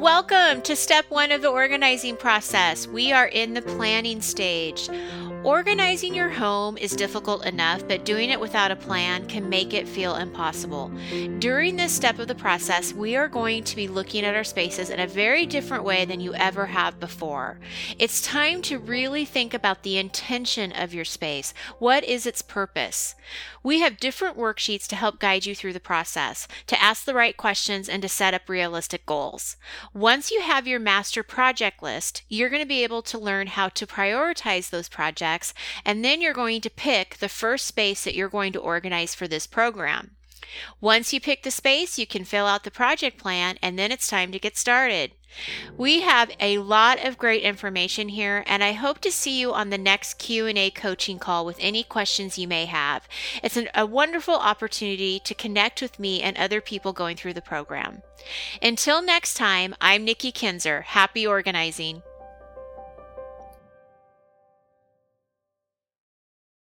Welcome to step one of the organizing process. We are in the planning stage. Organizing your home is difficult enough, but doing it without a plan can make it feel impossible. During this step of the process, we are going to be looking at our spaces in a very different way than you ever have before. It's time to really think about the intention of your space. What is its purpose? We have different worksheets to help guide you through the process, to ask the right questions, and to set up realistic goals. Once you have your master project list, you're going to be able to learn how to prioritize those projects, and then you're going to pick the first space that you're going to organize for this program. Once you pick the space, you can fill out the project plan and then it's time to get started. We have a lot of great information here and I hope to see you on the next Q&A coaching call with any questions you may have. It's an, a wonderful opportunity to connect with me and other people going through the program. Until next time, I'm Nikki Kinzer. Happy organizing.